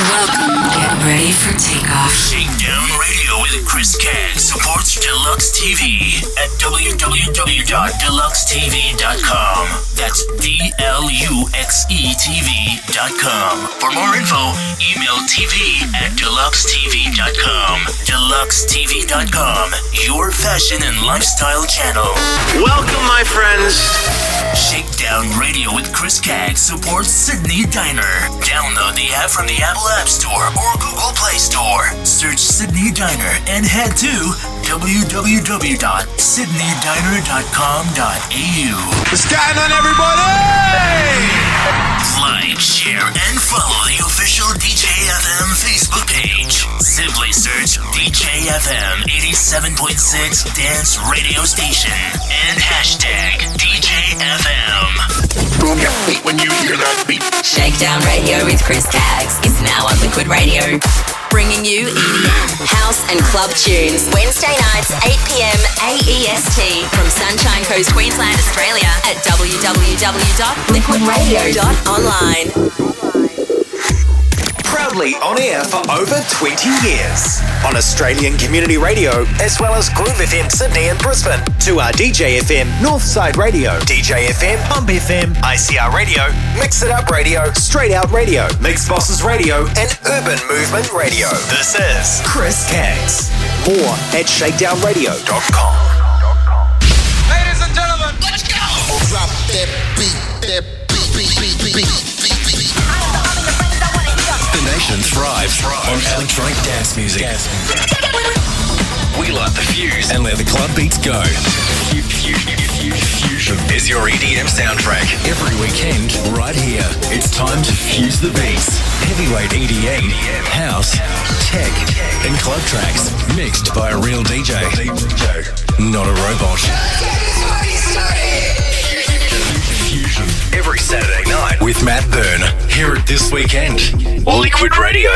Welcome. Get ready for takeoff. Shakedown Radio Chris Cag supports Deluxe TV at www.deluxetv.com. That's D-L-U-X-E TV.com. For more info, email TV at deluxetv.com. Deluxetv.com, your fashion and lifestyle channel. Welcome, my friends. Shakedown Radio with Chris Cag supports Sydney Diner. Download the app from the Apple App Store or Google Play Store. Search Sydney Diner and head to www.sydneydiner.com.au. What's going on, everybody? Like, share, and follow the official DJFM Facebook page. Simply search DJFM 87.6 Dance Radio Station and hashtag DJFM. Boom your feet when you hear that beat. Shakedown Radio with Chris Caggs is now on Liquid Radio. Bringing you EDM, house and club tunes. Wednesday nights, 8 p.m. AEST from Sunshine Coast, Queensland, Australia at www.liquidradio.online. Proudly on air for over 20 years. On Australian Community Radio, as well as Groove FM Sydney and Brisbane. to our DJ FM, Northside Radio, DJ FM, Pump FM, ICR Radio, Mix It Up Radio, Straight Out Radio, Mix Bosses Radio, and Urban Movement Radio. This is Chris Caggs. More at shakedownradio.com. Ladies and gentlemen, let's go. Drop that beat, that beat, beat, beat, beat. The nation thrives on electronic dance music. We light the fuse and let the club beats go. Fusion is your EDM soundtrack. Every weekend, right here. It's time to fuse the beats. Heavyweight EDM, house, tech, and club tracks mixed by a real DJ. Not a robot. Every Saturday night with Matt Byrne. here at this weekend. Liquid Radio.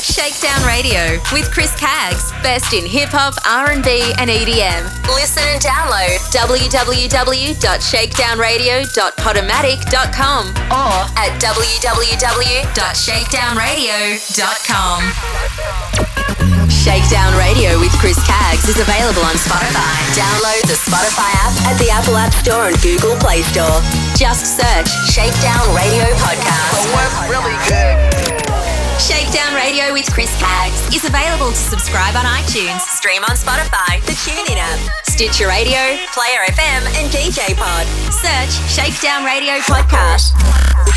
Shakedown Radio with Chris Caggs. Best in hip hop, R&B, and EDM. Listen and download www.shakedownradio.podomatic.com or at www.shakedownradio.com. Shakedown Radio with Chris Caggs is available on Spotify. Download the Spotify app at the Apple App Store and Google Play Store. Just search Shakedown Radio Podcast. Really good. Shakedown Radio with Chris Caggs is available to subscribe on iTunes, stream on Spotify, the TuneIn app, Stitcher Radio, Player FM, and DJ Pod. Search Shakedown Radio Podcast.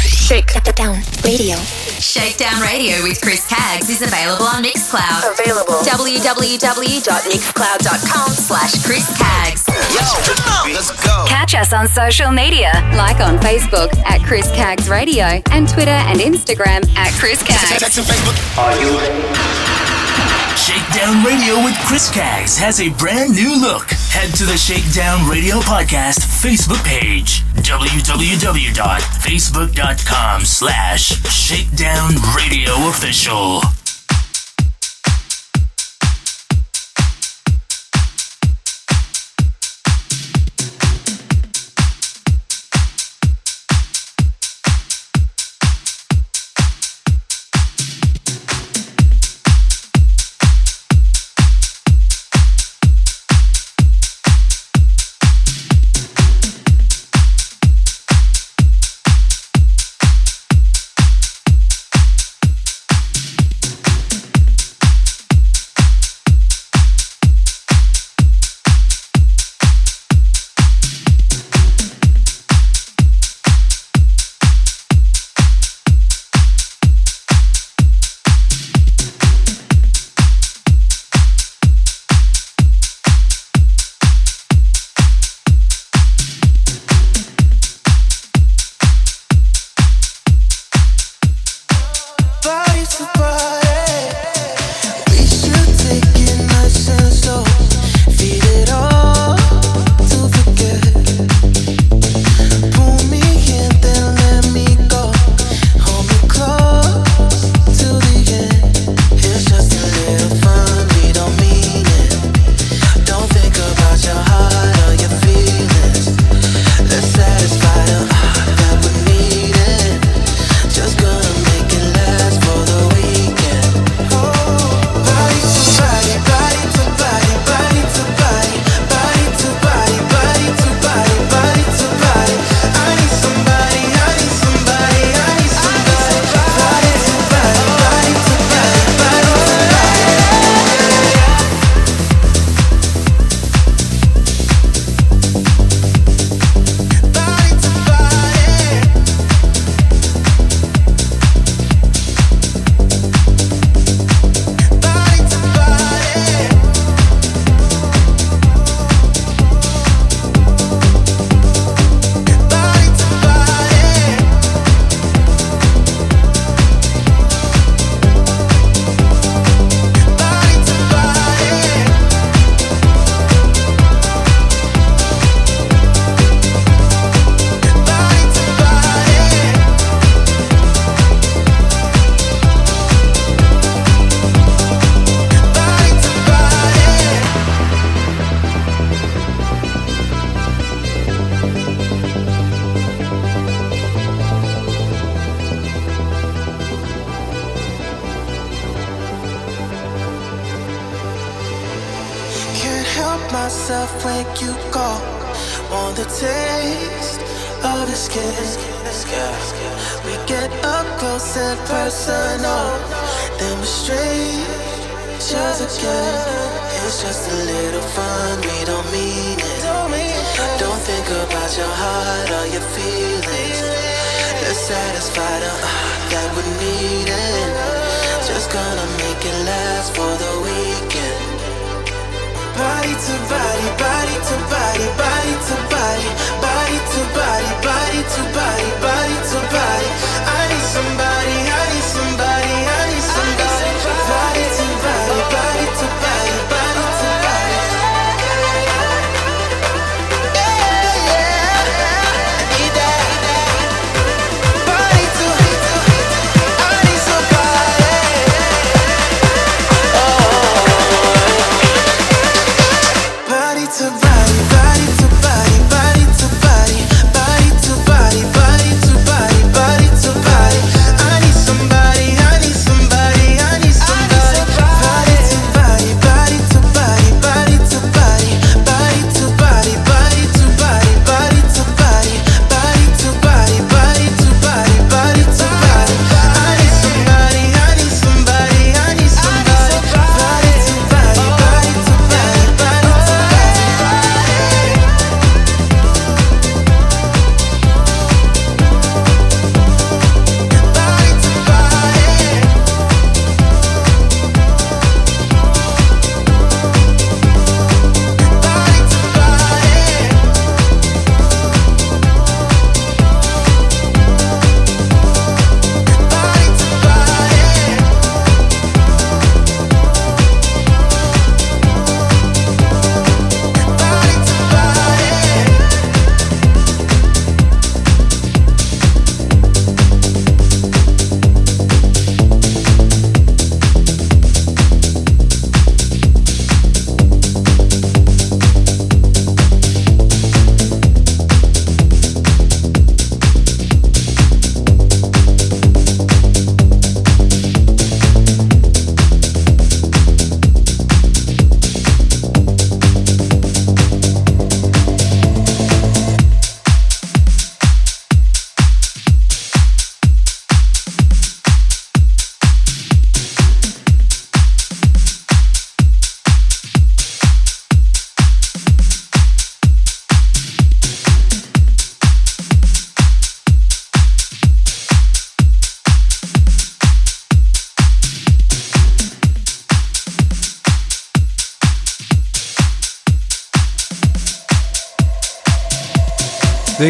Shake down radio. Shakedown Radio with Chris Caggs is available on Mixcloud. Available. www.mixcloud.com slash Chris Caggs. Let's go. Catch us on social media, like on Facebook at Chris Caggs Radio and Twitter and Instagram at Chris Caggs. Text and Facebook. Shakedown Radio with Chris Caggs has a brand new look. Head to the Shakedown Radio Podcast Facebook page. www.facebook.com slash Shakedown Radio Official.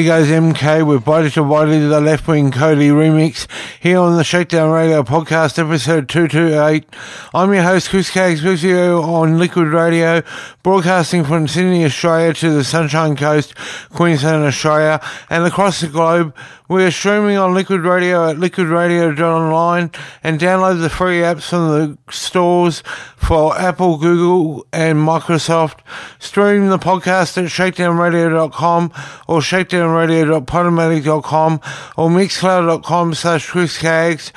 There goes MK with Body to Body, the LeftWingKody remix here on the Shakedown Radio podcast, episode 228. I'm your host, Chris Caggs, with you on Liquid Radio, broadcasting from Sydney, Australia to the Sunshine Coast, Queensland, Australia, and across the globe. We are streaming on Liquid Radio at liquidradio.online and download the free apps from the stores for Apple, Google, and Microsoft. Stream the podcast at shakedownradio.com or shakedownradio.podomatic.com or mixcloud.com slash Chris Caggs.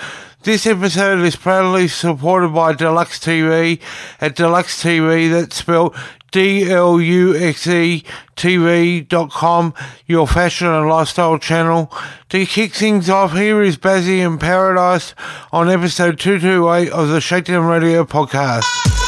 This episode is proudly supported by Deluxe TV at Deluxe TV, that's spelled D-L-U-X-E TV.com, your fashion and lifestyle channel. To kick things off, here is Bazzi in Paradise on episode 228 of the Shakedown Radio podcast.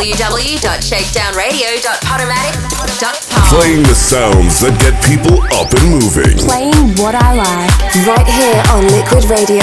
www.shakedownradio.podomatic.com. Playing the sounds that get people up and moving. Playing what I like. Right here on Liquid Radio.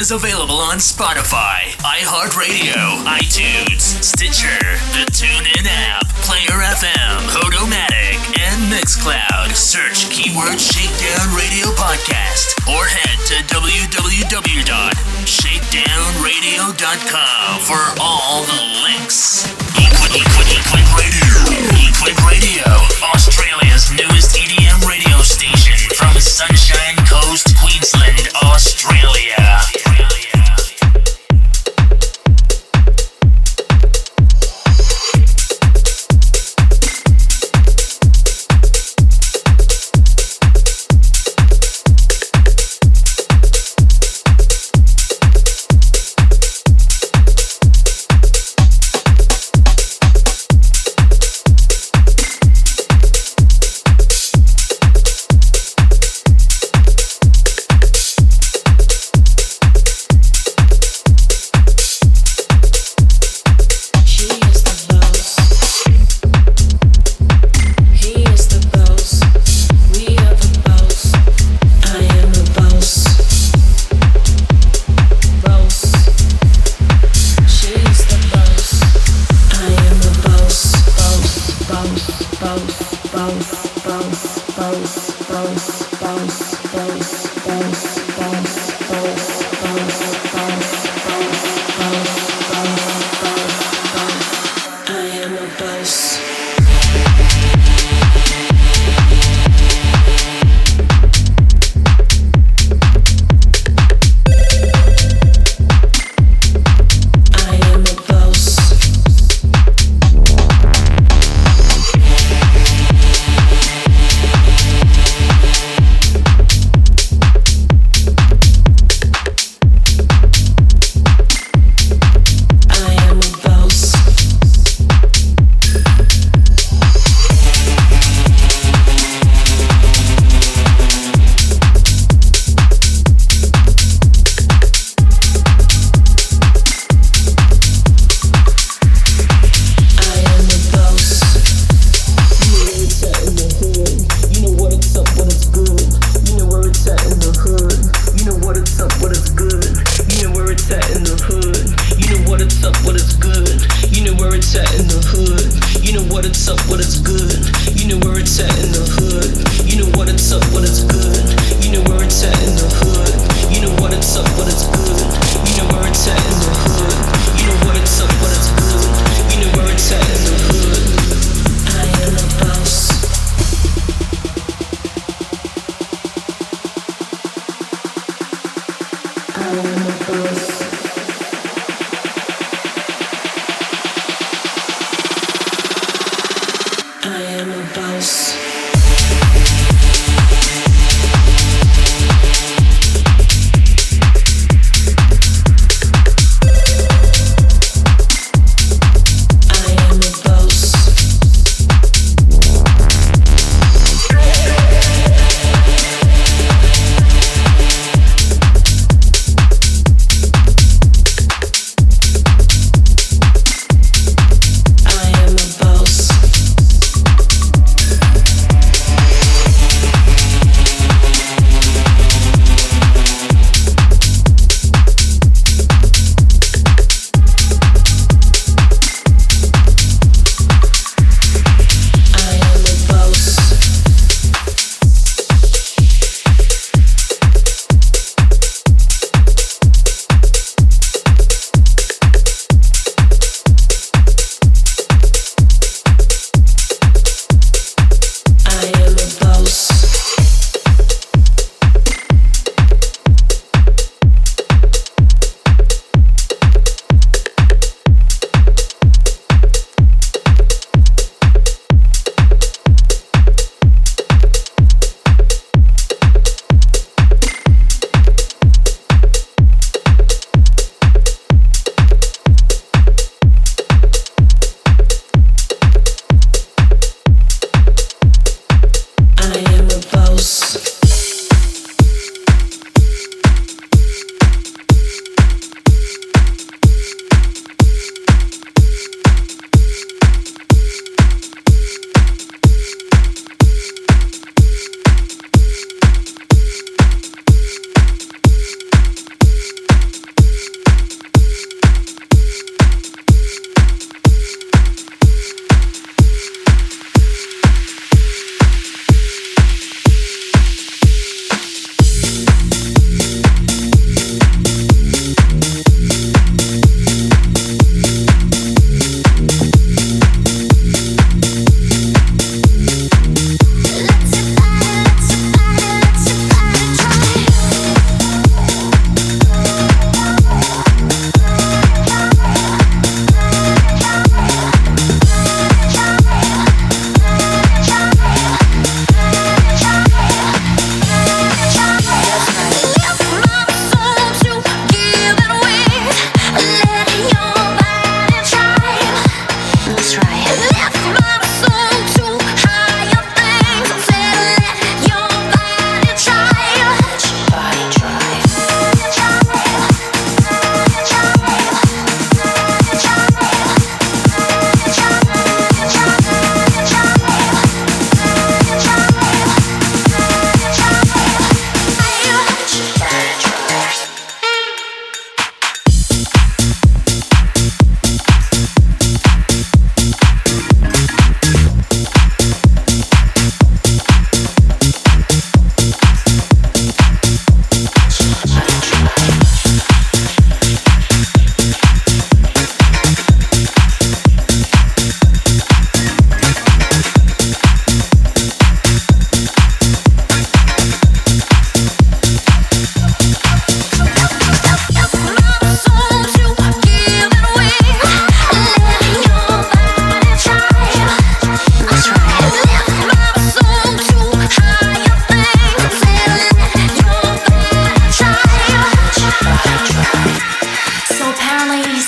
Is available on Spotify, iHeartRadio, iTunes, Stitcher, the TuneIn app, Player FM, Podomatic, and Mixcloud. Search keyword Shakedown Radio Podcast or head to www.shakedownradio.com for all the links. Equid, Equid, Equid Radio. Equid Radio, Australia's newest EDM radio station from Sunshine Coast, Queensland, Australia.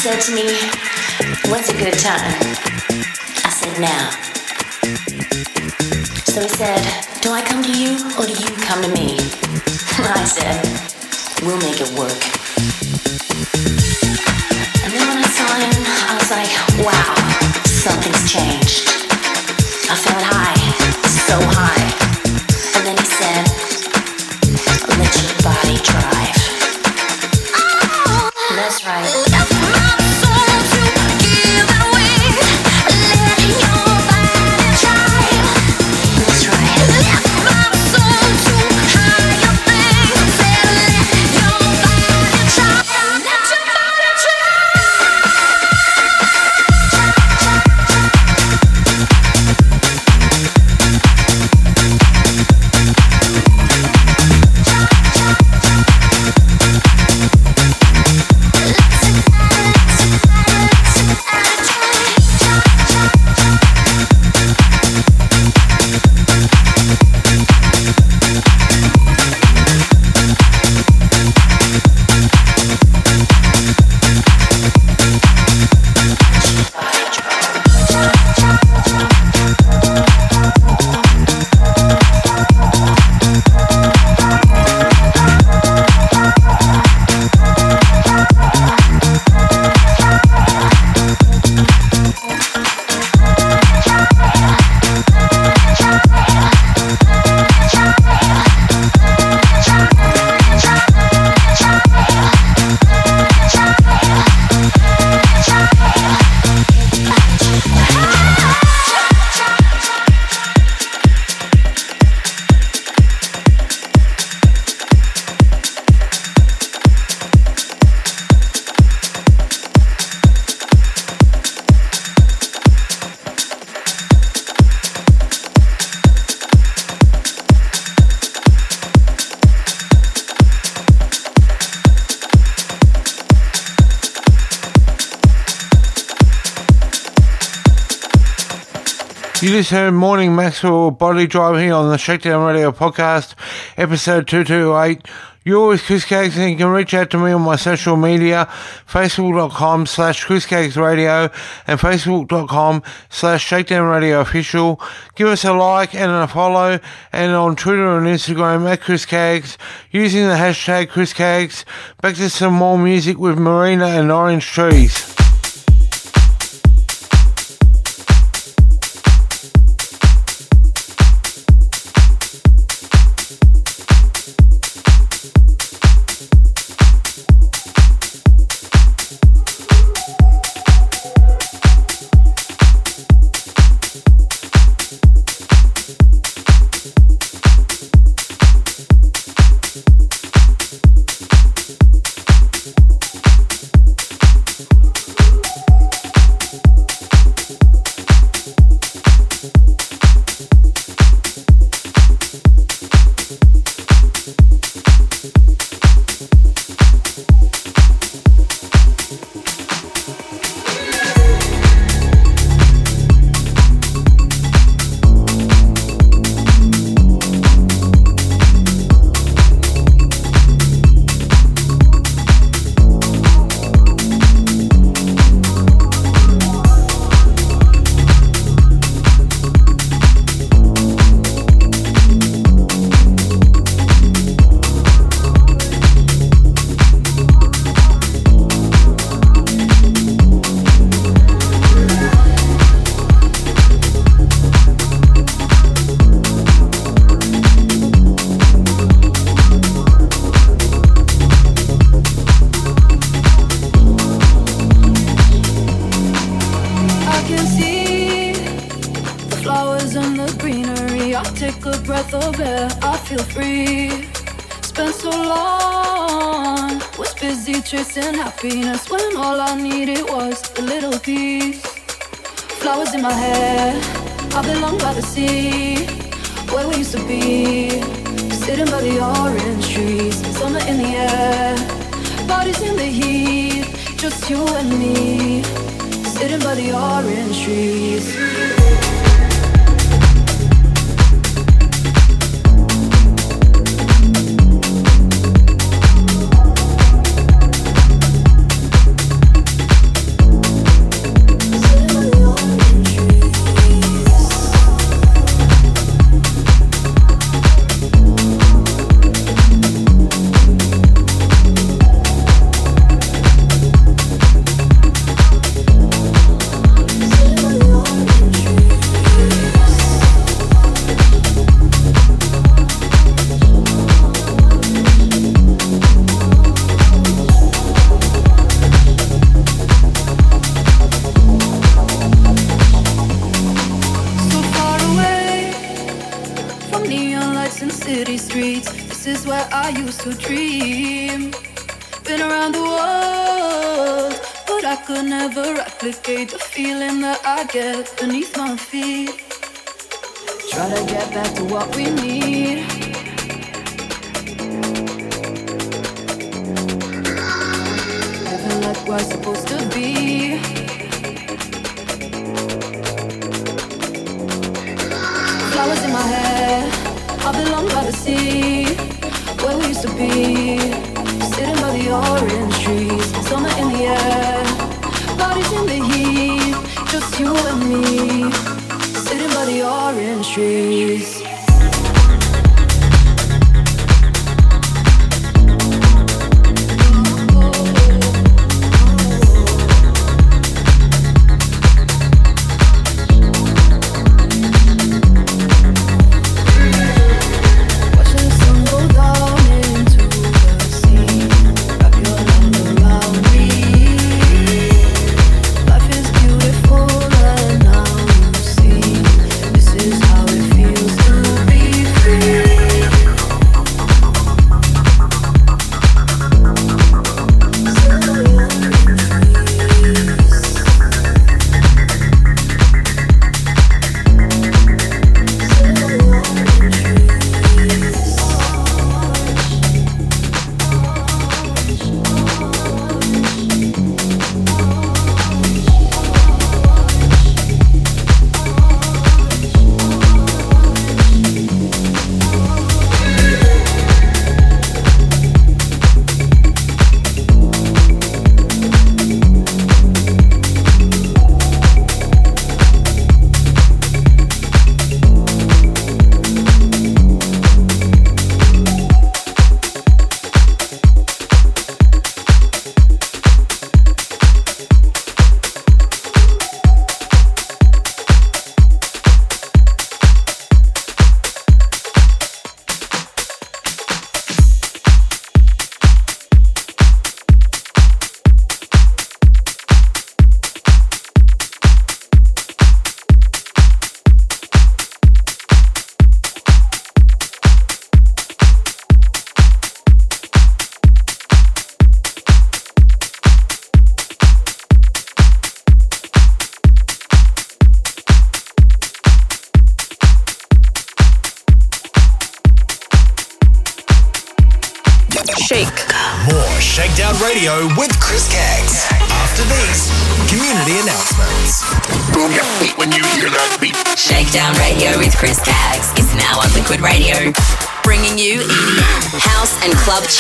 said to me, When's a good time? I said, Now. So he said, Do I come to you or do you come to me? And I said, We'll make it work. And then when I saw him, I was like, Wow, something's changed. I felt 227 Morning Maxwell Body Drive here on the Shakedown Radio Podcast, episode 228. You're with Chris Cags and you can reach out to me on my social media, facebook.com slash Chris Cags Radio and facebook.com slash Shakedown Radio Official. Give us a like and a follow and on Twitter and Instagram at Chris Cags using the hashtag Chris Cags. Back to some more music with Marina and Orange Trees.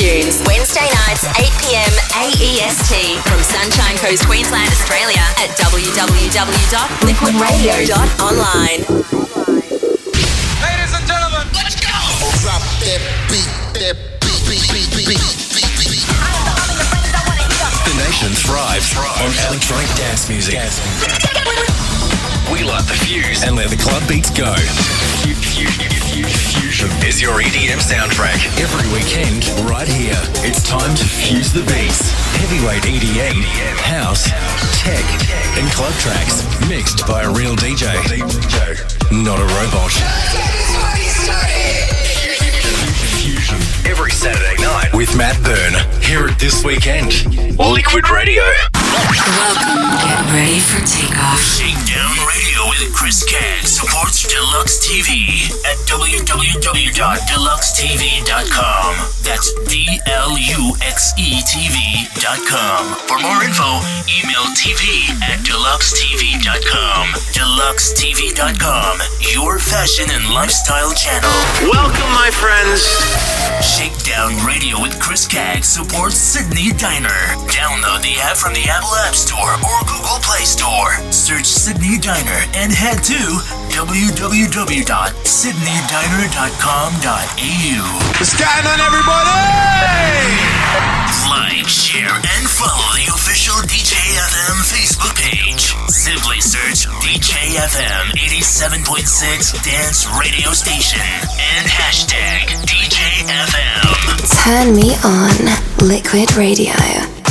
tune. deluxetv.com. For more info, email tv at deluxetv.com. Deluxetv.com, your fashion and lifestyle channel. Welcome, my friends. Shakedown Radio with Chris Cag supports Sydney Diner. Download the app from the Apple App Store or Google Play Store. Search Sydney Diner and head to www.sydneydiner.com.au. What's going on, everybody? like, share, and follow the official DJFM Facebook page. Simply search DJFM 87.6 Dance Radio Station and hashtag DJFM. Turn me on, Liquid Radio.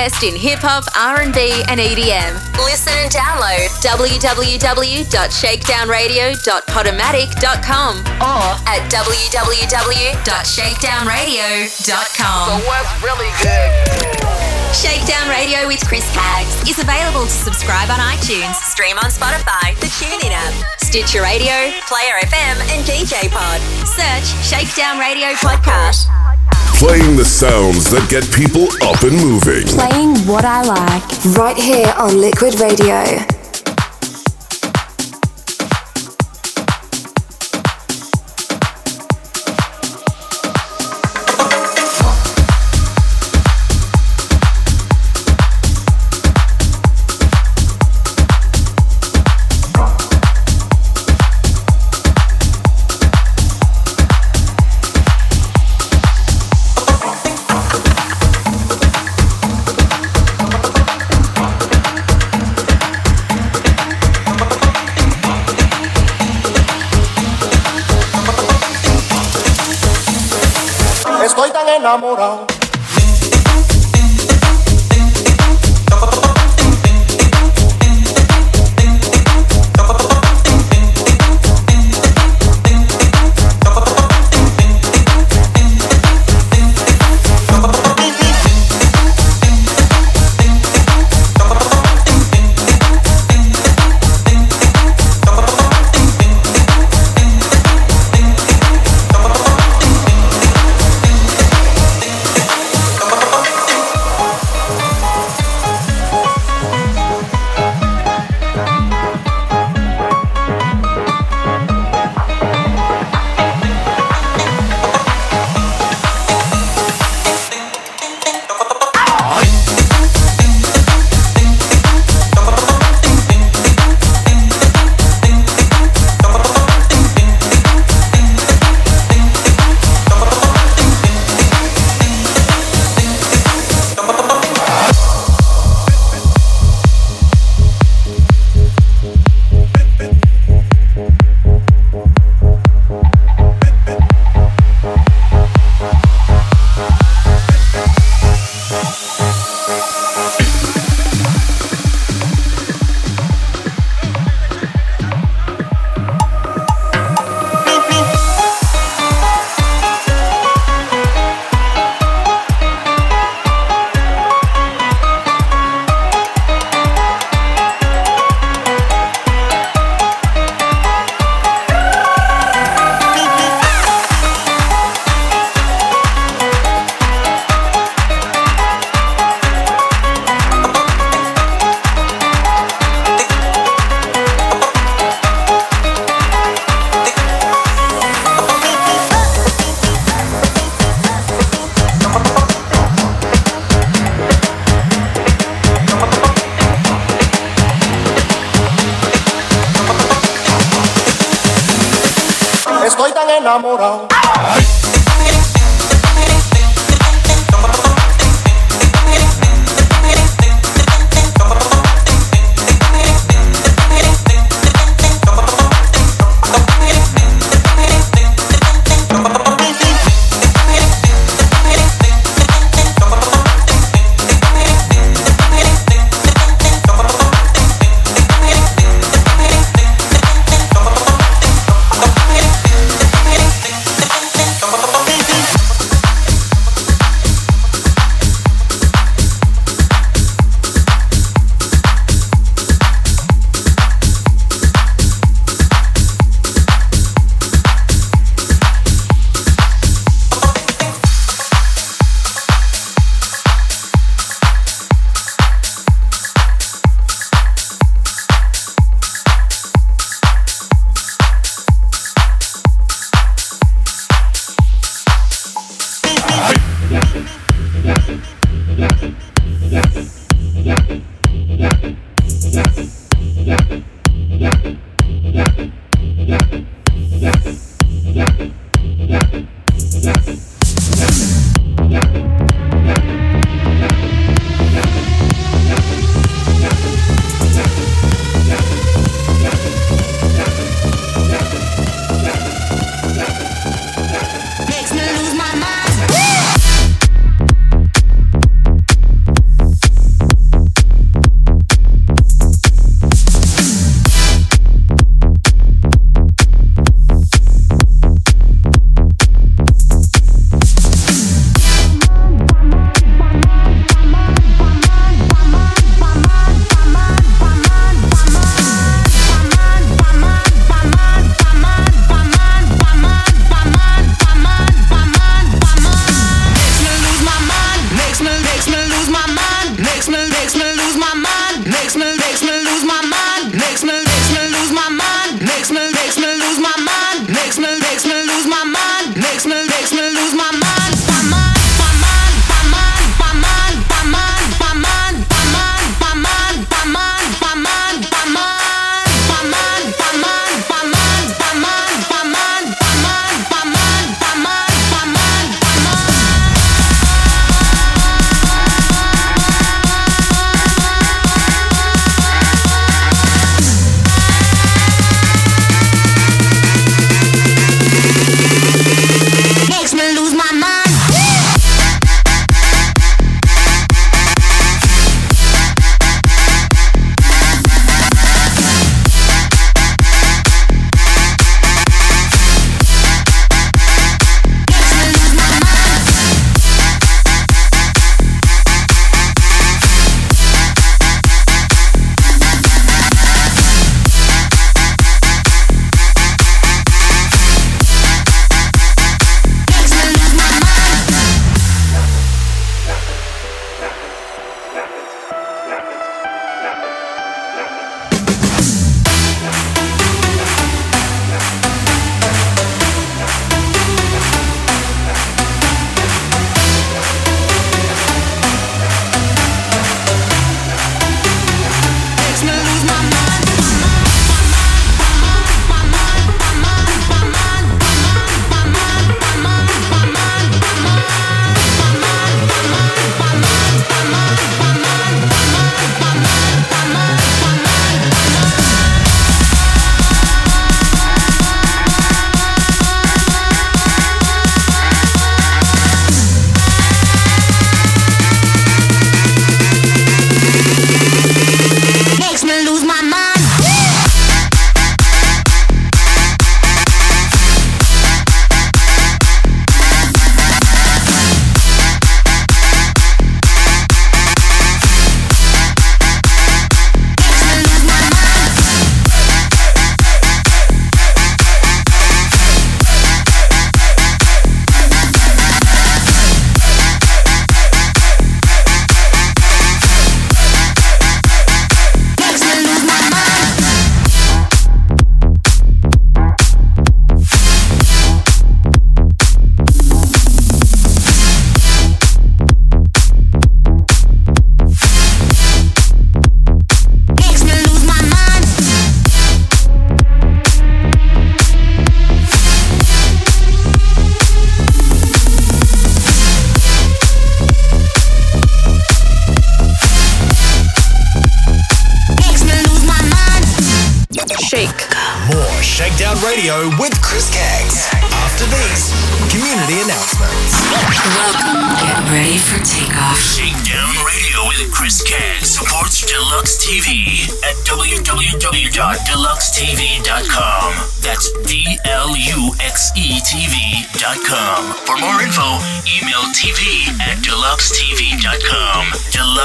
Best in hip hop, R&B, and EDM. Listen and download www.shakedownradio.podomatic.com or at www.shakedownradio.com. So what's really good? Shakedown Radio with Chris Caggs is available to subscribe on iTunes, stream on Spotify, the TuneIn app, Stitcher Radio, Player FM, and DJ Pod. Search Shakedown Radio Podcast. Playing the sounds that get people up and moving. Playing what I like. Right here on Liquid Radio.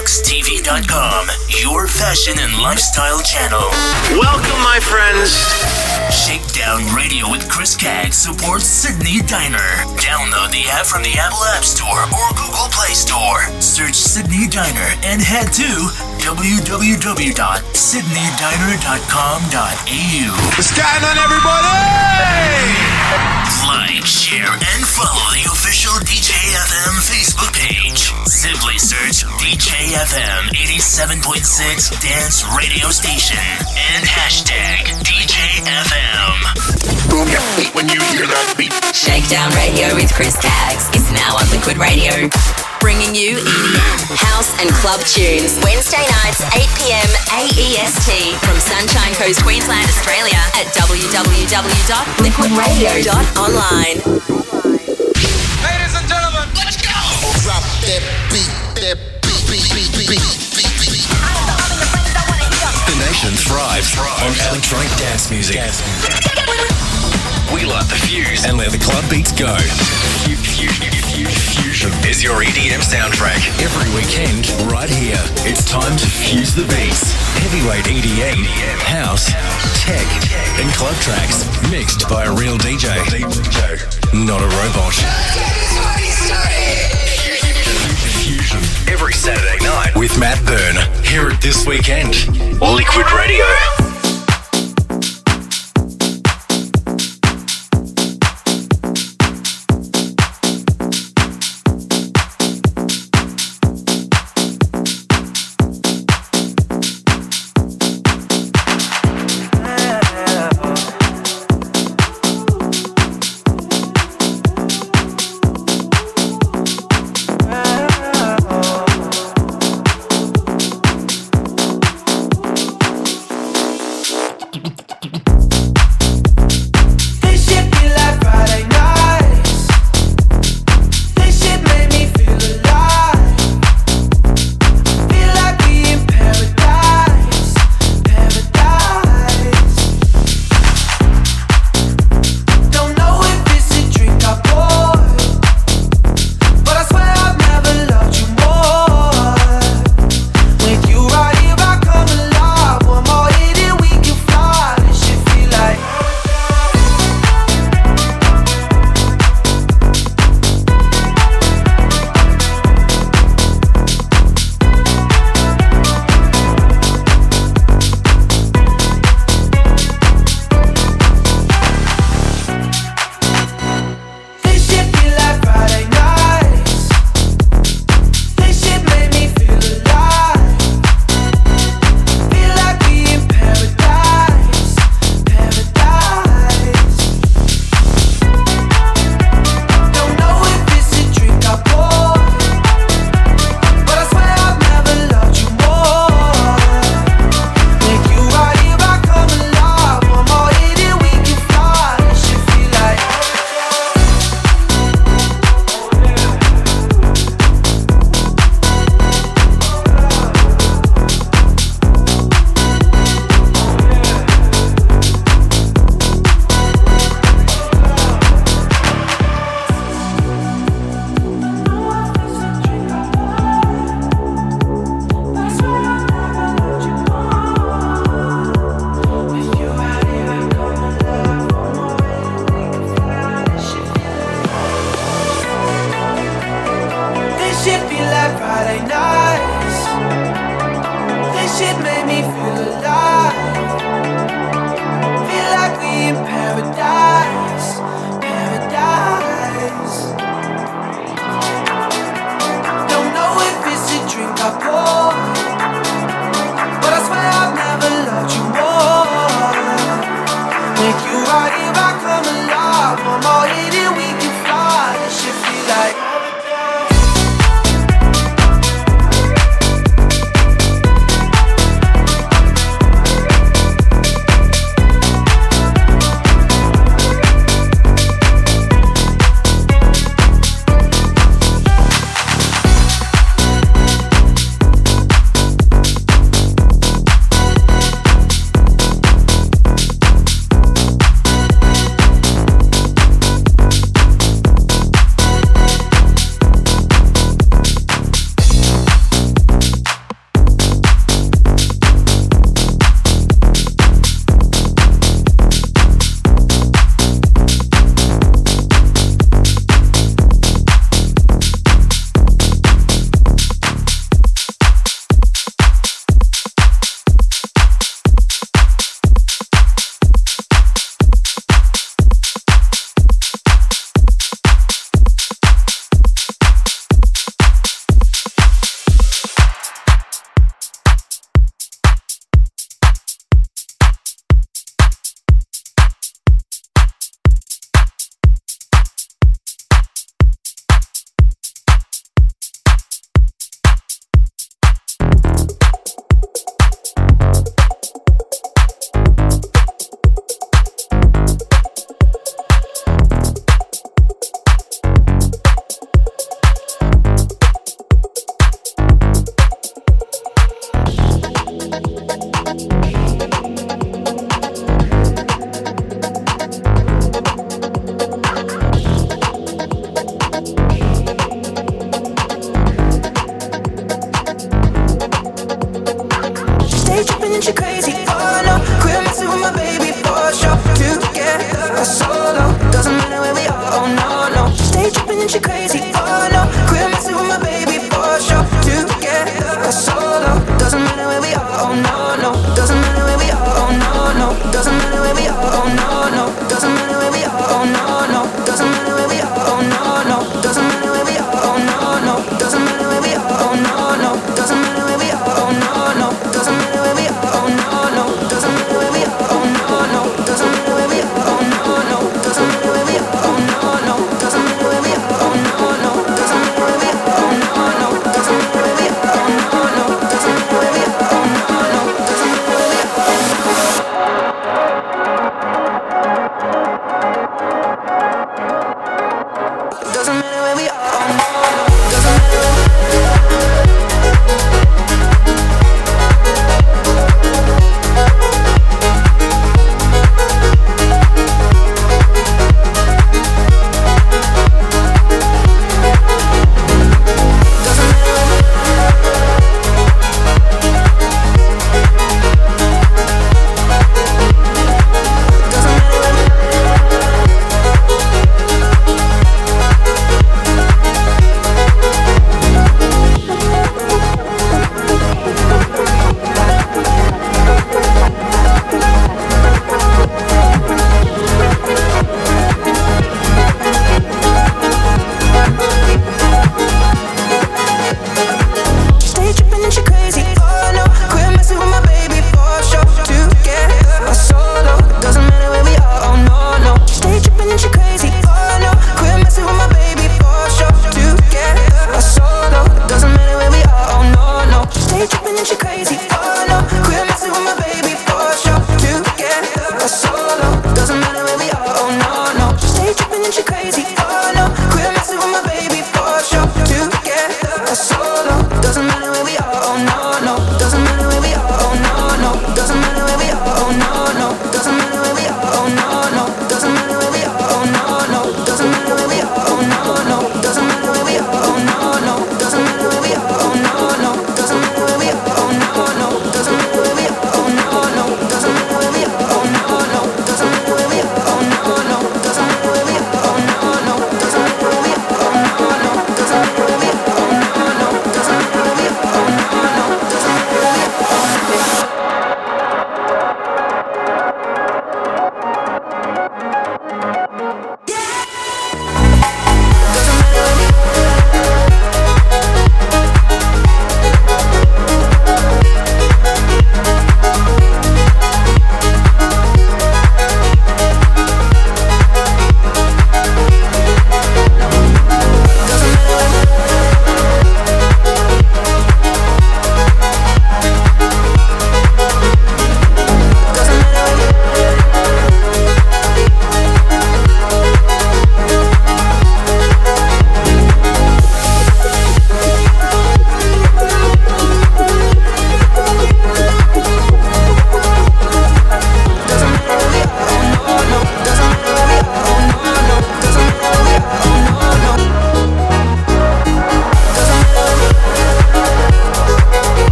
Deluxetv.com, your fashion and lifestyle channel. Welcome, my friends. Shakedown Radio with Chris Caggs supports Sydney Diner. Download the app from the Apple App Store or Google Play Store. Search Sydney Diner and head to www.sydneydiner.com.au. What's going on, everybody? Like, share, and follow the official DJFM Facebook page. Simply search DJFM 87.6 Dance Radio Station and hashtag DJFM. Boom your feet when you hear that beat. Shakedown Radio with Chris Caggs is now on Liquid Radio. Bringing you EDM, house and club tunes. Wednesday nights, 8 p.m. AEST from Sunshine Coast, Queensland, Australia at www.liquidradio.online. Ladies and gentlemen, let's go! Drop that beat, that beat, beat, beat, beat, beat, beat, beat, beat. The nation thrives on electronic dance music. We light the fuse and let the club beats go. Fusion is your EDM soundtrack. Every weekend, right here. It's time to fuse the beats. Heavyweight EDM, house, tech, and club tracks mixed by a real DJ. Not a robot. Fusion every Saturday night with Matt Byrne. here at this weekend. Liquid Radio.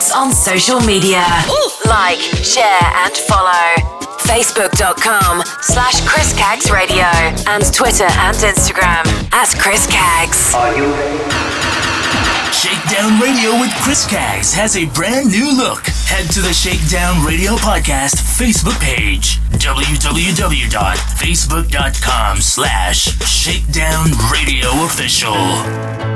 Social media. Ooh. Like, share, and follow. Facebook.com slash Chris Caggs Radio and Twitter and Instagram at Chris Caggs. Are you Shakedown Radio with Chris Caggs has a brand new look head to the Shakedown Radio Podcast Facebook page, www.facebook.com slash Shakedown Radio Official.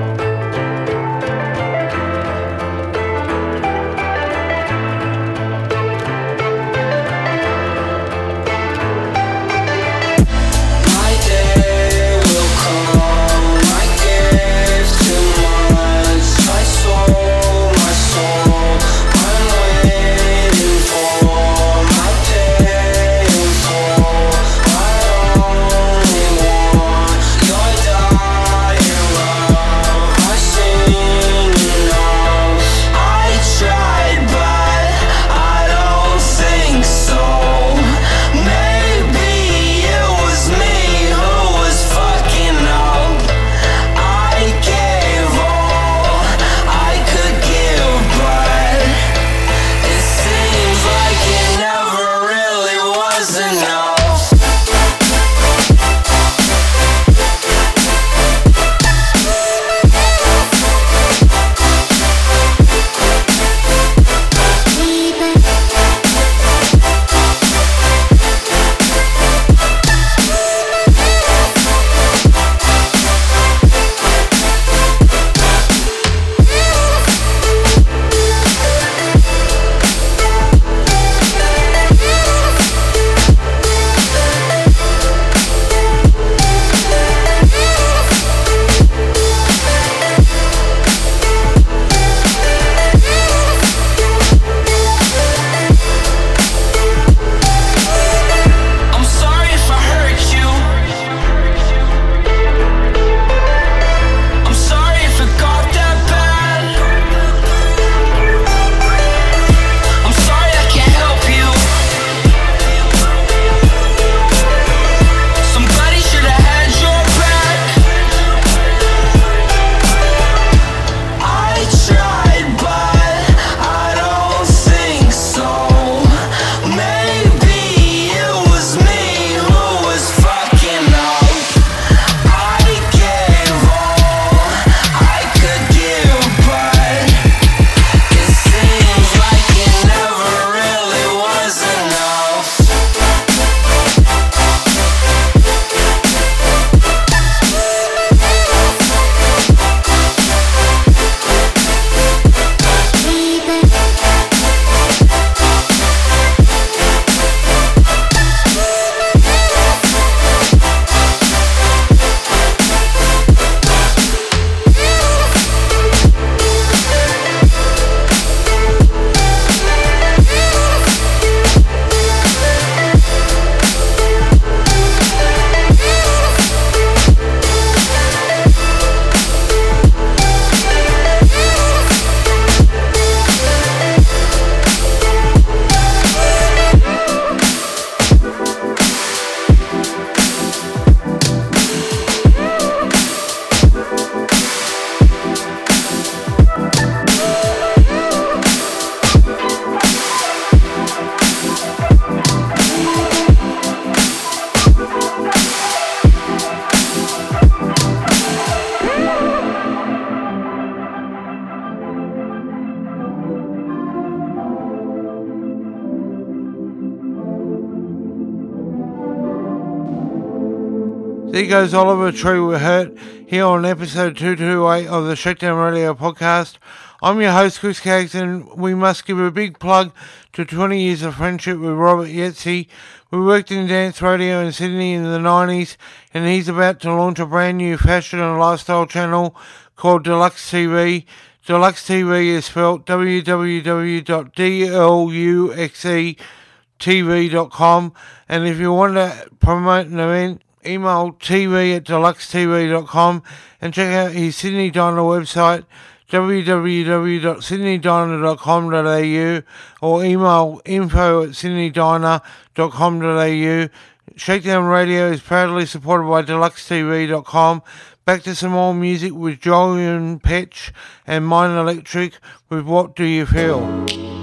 Goes Oliver Tree with Hurt here on episode 228 of the Shakedown Radio podcast. I'm your host, Chris Caggs, and we must give a big plug to 20 years of friendship with Robert Yetzi. We worked in dance radio in Sydney in the 90s, and he's about to launch a brand new fashion and lifestyle channel called Deluxe TV. Deluxe TV is spelled www.deluxetv.com, and if you want to promote an event, email tv at deluxetv.com and check out his Sydney Diner website www.sydneydiner.com.au or email info at sydneydiner.com.au. Shakedown Radio is proudly supported by deluxetv.com. Back to some more music with Jolyon Petch and Mind Electric with What Do You Feel?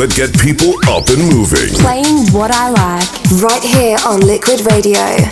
that get people up and moving. Playing what I like. Right here on Liquid Radio.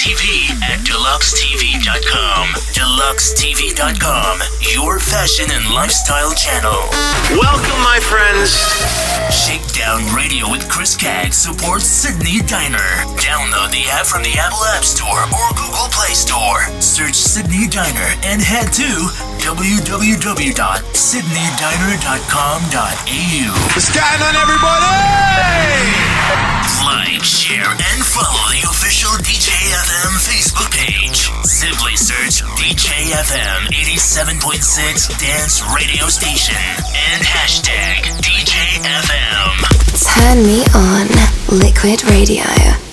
TV at deluxetv.com. Deluxetv.com, your fashion and lifestyle channel. Welcome, my friends. Shakedown Radio with Chris Cag supports Sydney Diner. Download the app from the Apple App Store or Google Play Store. Search Sydney Diner and head to www.sydneydiner.com.au. What's going on, everybody? DJFM 87.6 Dance Radio Station and hashtag DJFM. Turn me on, Liquid Radio.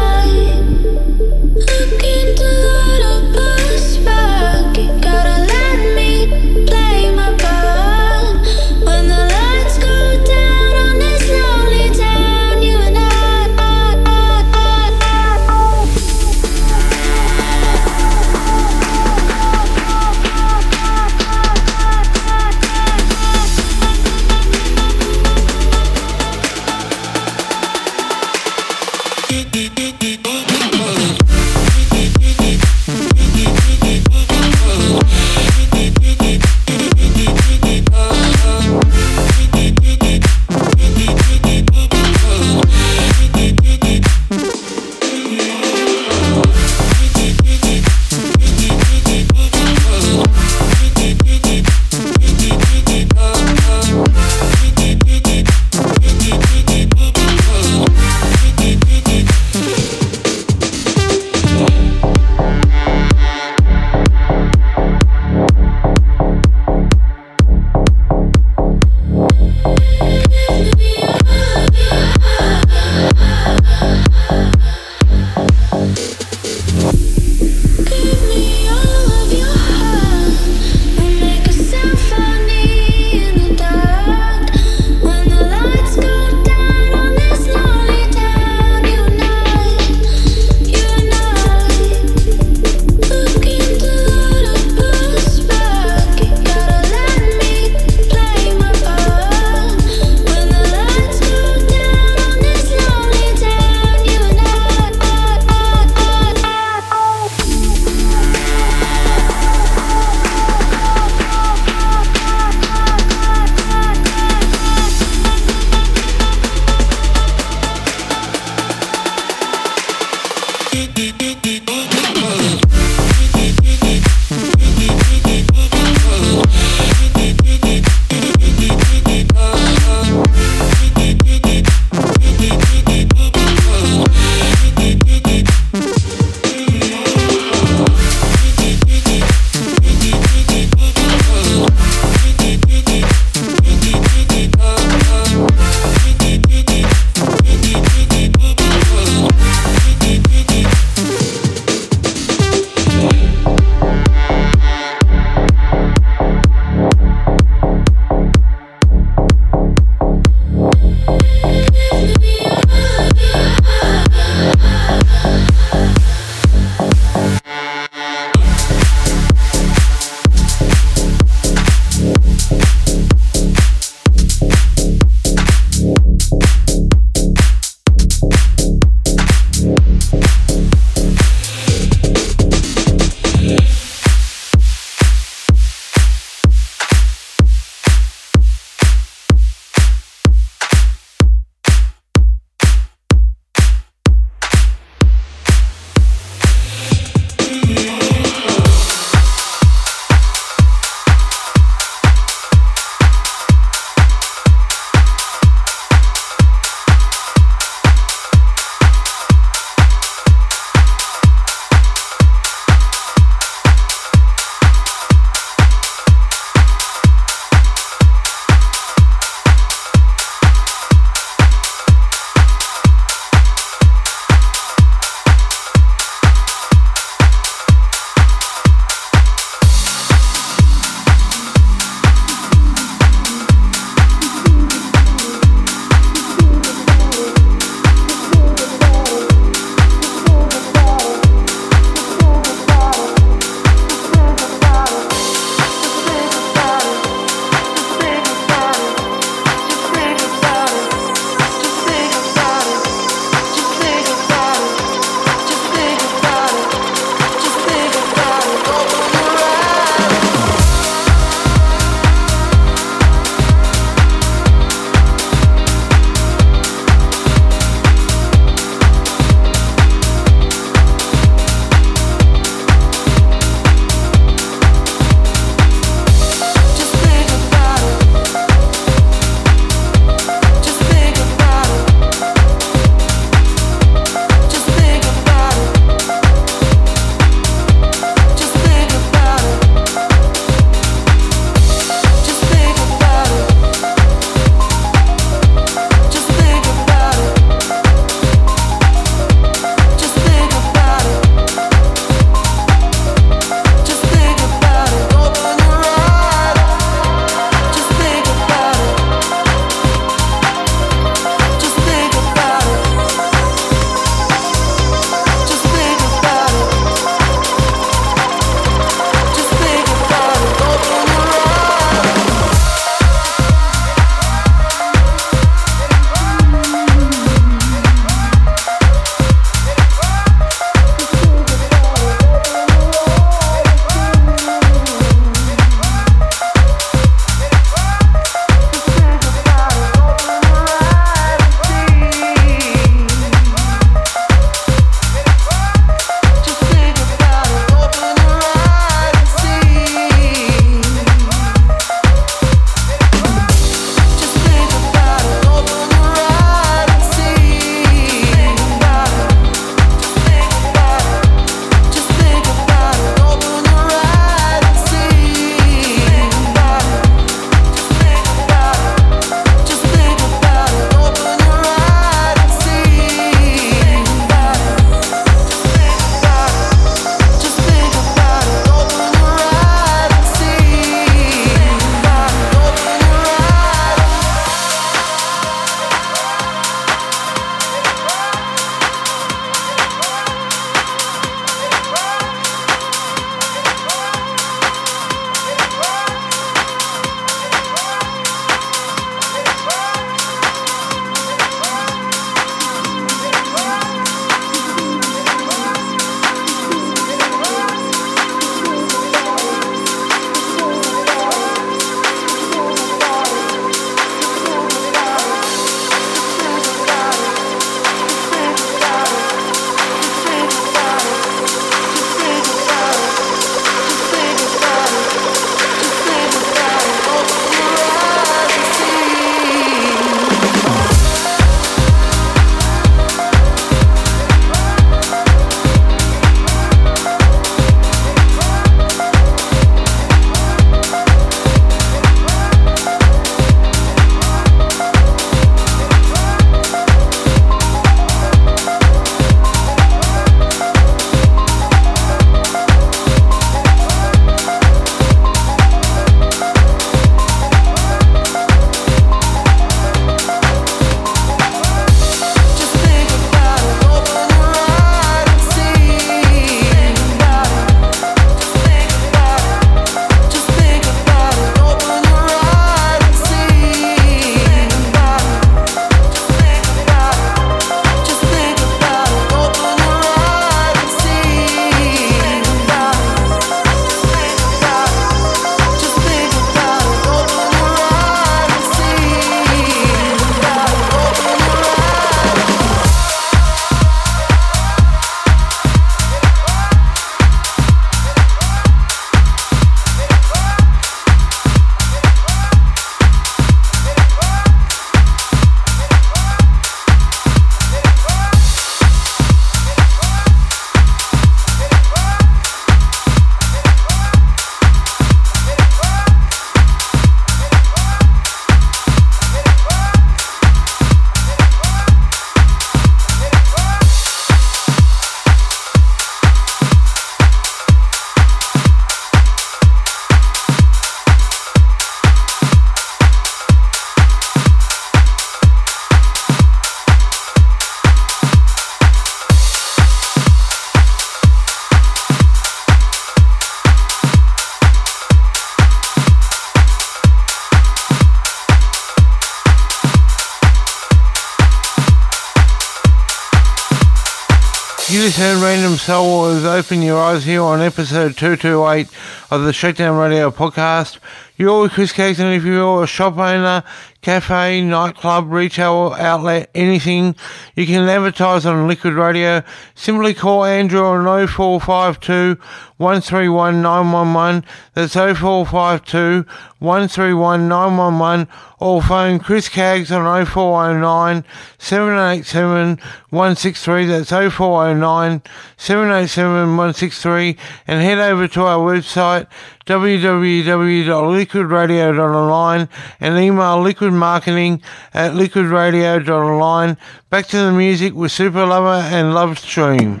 Soul was Open Your Eyes here on episode 228 of the Shakedown Radio podcast. You're with Chris Caggs, and if you're a shop owner, cafe, nightclub, retail outlet, anything, you can advertise on Liquid Radio. Simply call Andrew on 0452 131 911. That's 0452 131 911 or phone Chris Caggs on 0409 787 163. That's 0409 787 163 and head over to our website www.liquidradio.online and email liquidmarketing at liquidradio.online. Back to the music with Superlover and Love Stream.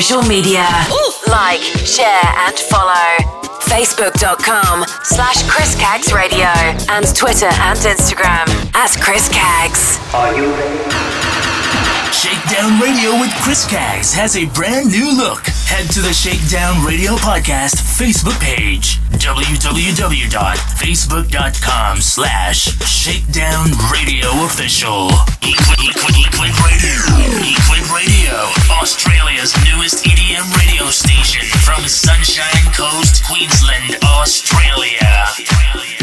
Social media. Like, share, and follow. Facebook.com slash Chris Caggs Radio and Twitter and Instagram at Chris Caggs. Are you ready? Shakedown Radio with Chris Caggs has a brand new look. Head to the Shakedown Radio Podcast Facebook page, www.facebook.com slash Shakedown Radio Official. Eclip Radio. Eclip Radio, Australia's newest EDM radio station from Sunshine Coast, Queensland, Australia.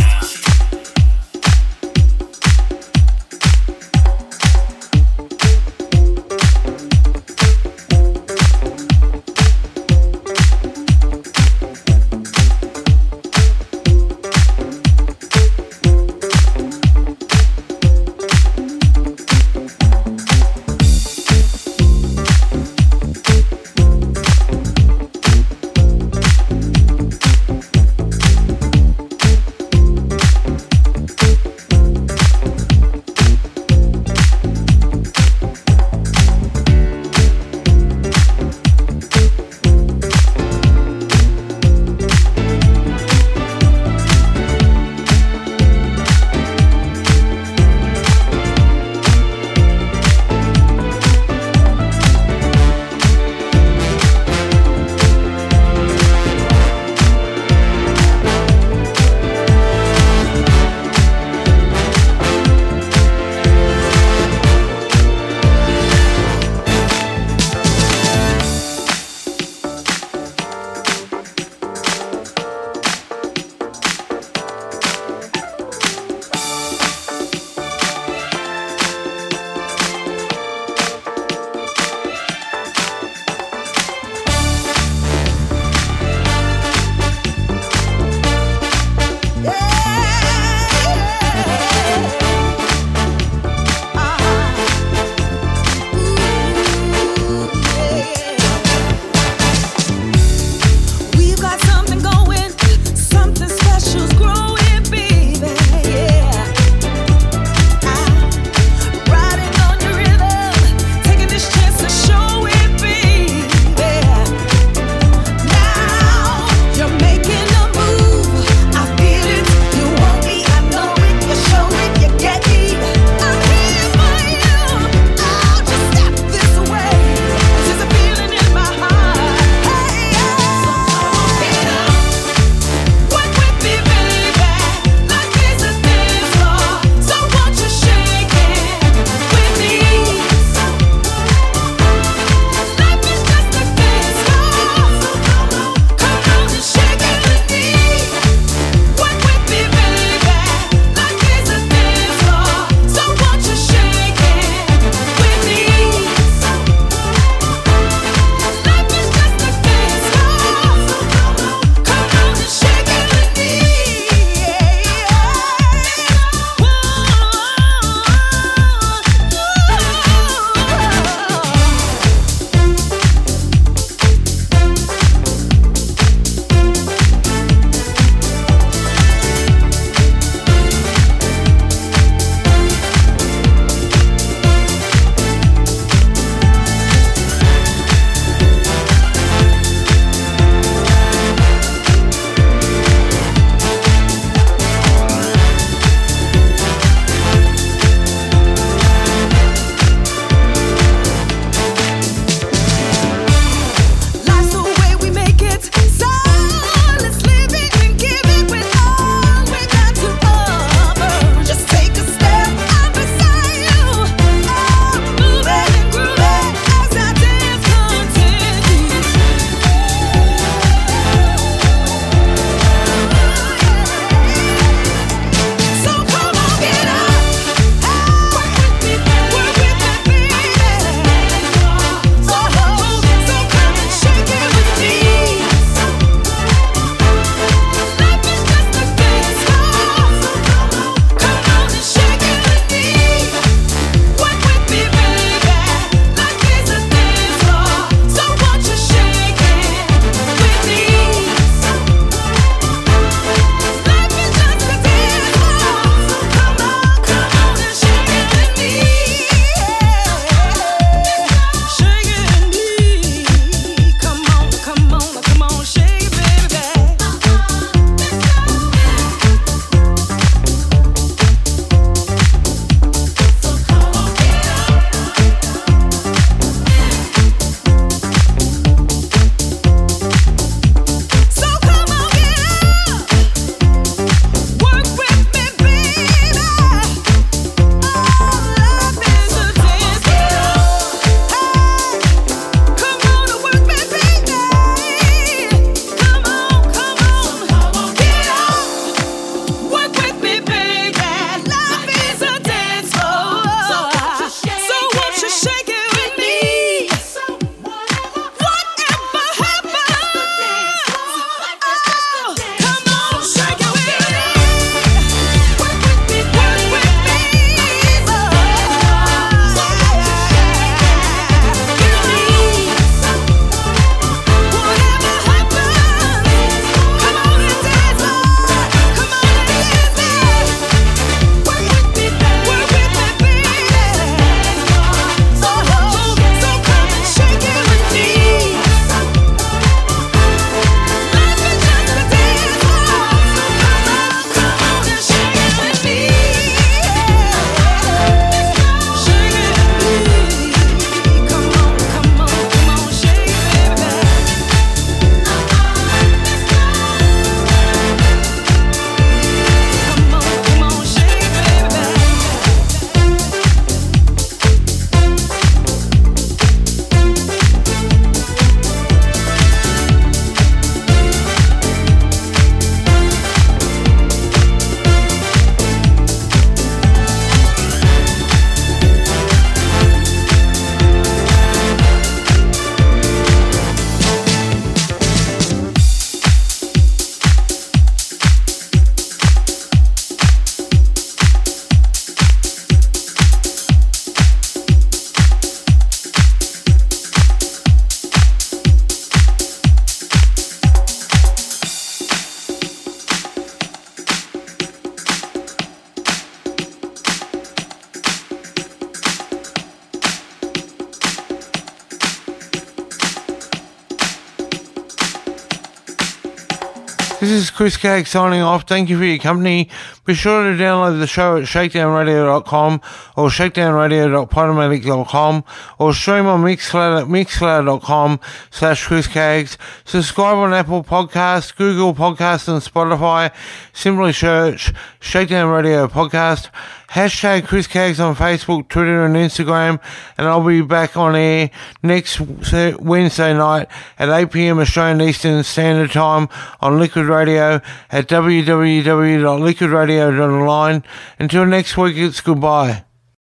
Chris Caggs signing off. Thank you for your company. Be sure to download the show at shakedownradio.com or shakedownradio.podomatic.com or stream on Mixcloud at mixcloud.com slash Chris. Subscribe on Apple Podcasts, Google Podcasts and Spotify. Simply search Shakedown Radio Podcast. Hashtag Chris Caggs on Facebook, Twitter and Instagram. And I'll be back on air next Wednesday night at 8pm Australian Eastern Standard Time on Liquid Radio at www.liquidradio.online. Until next week, it's goodbye.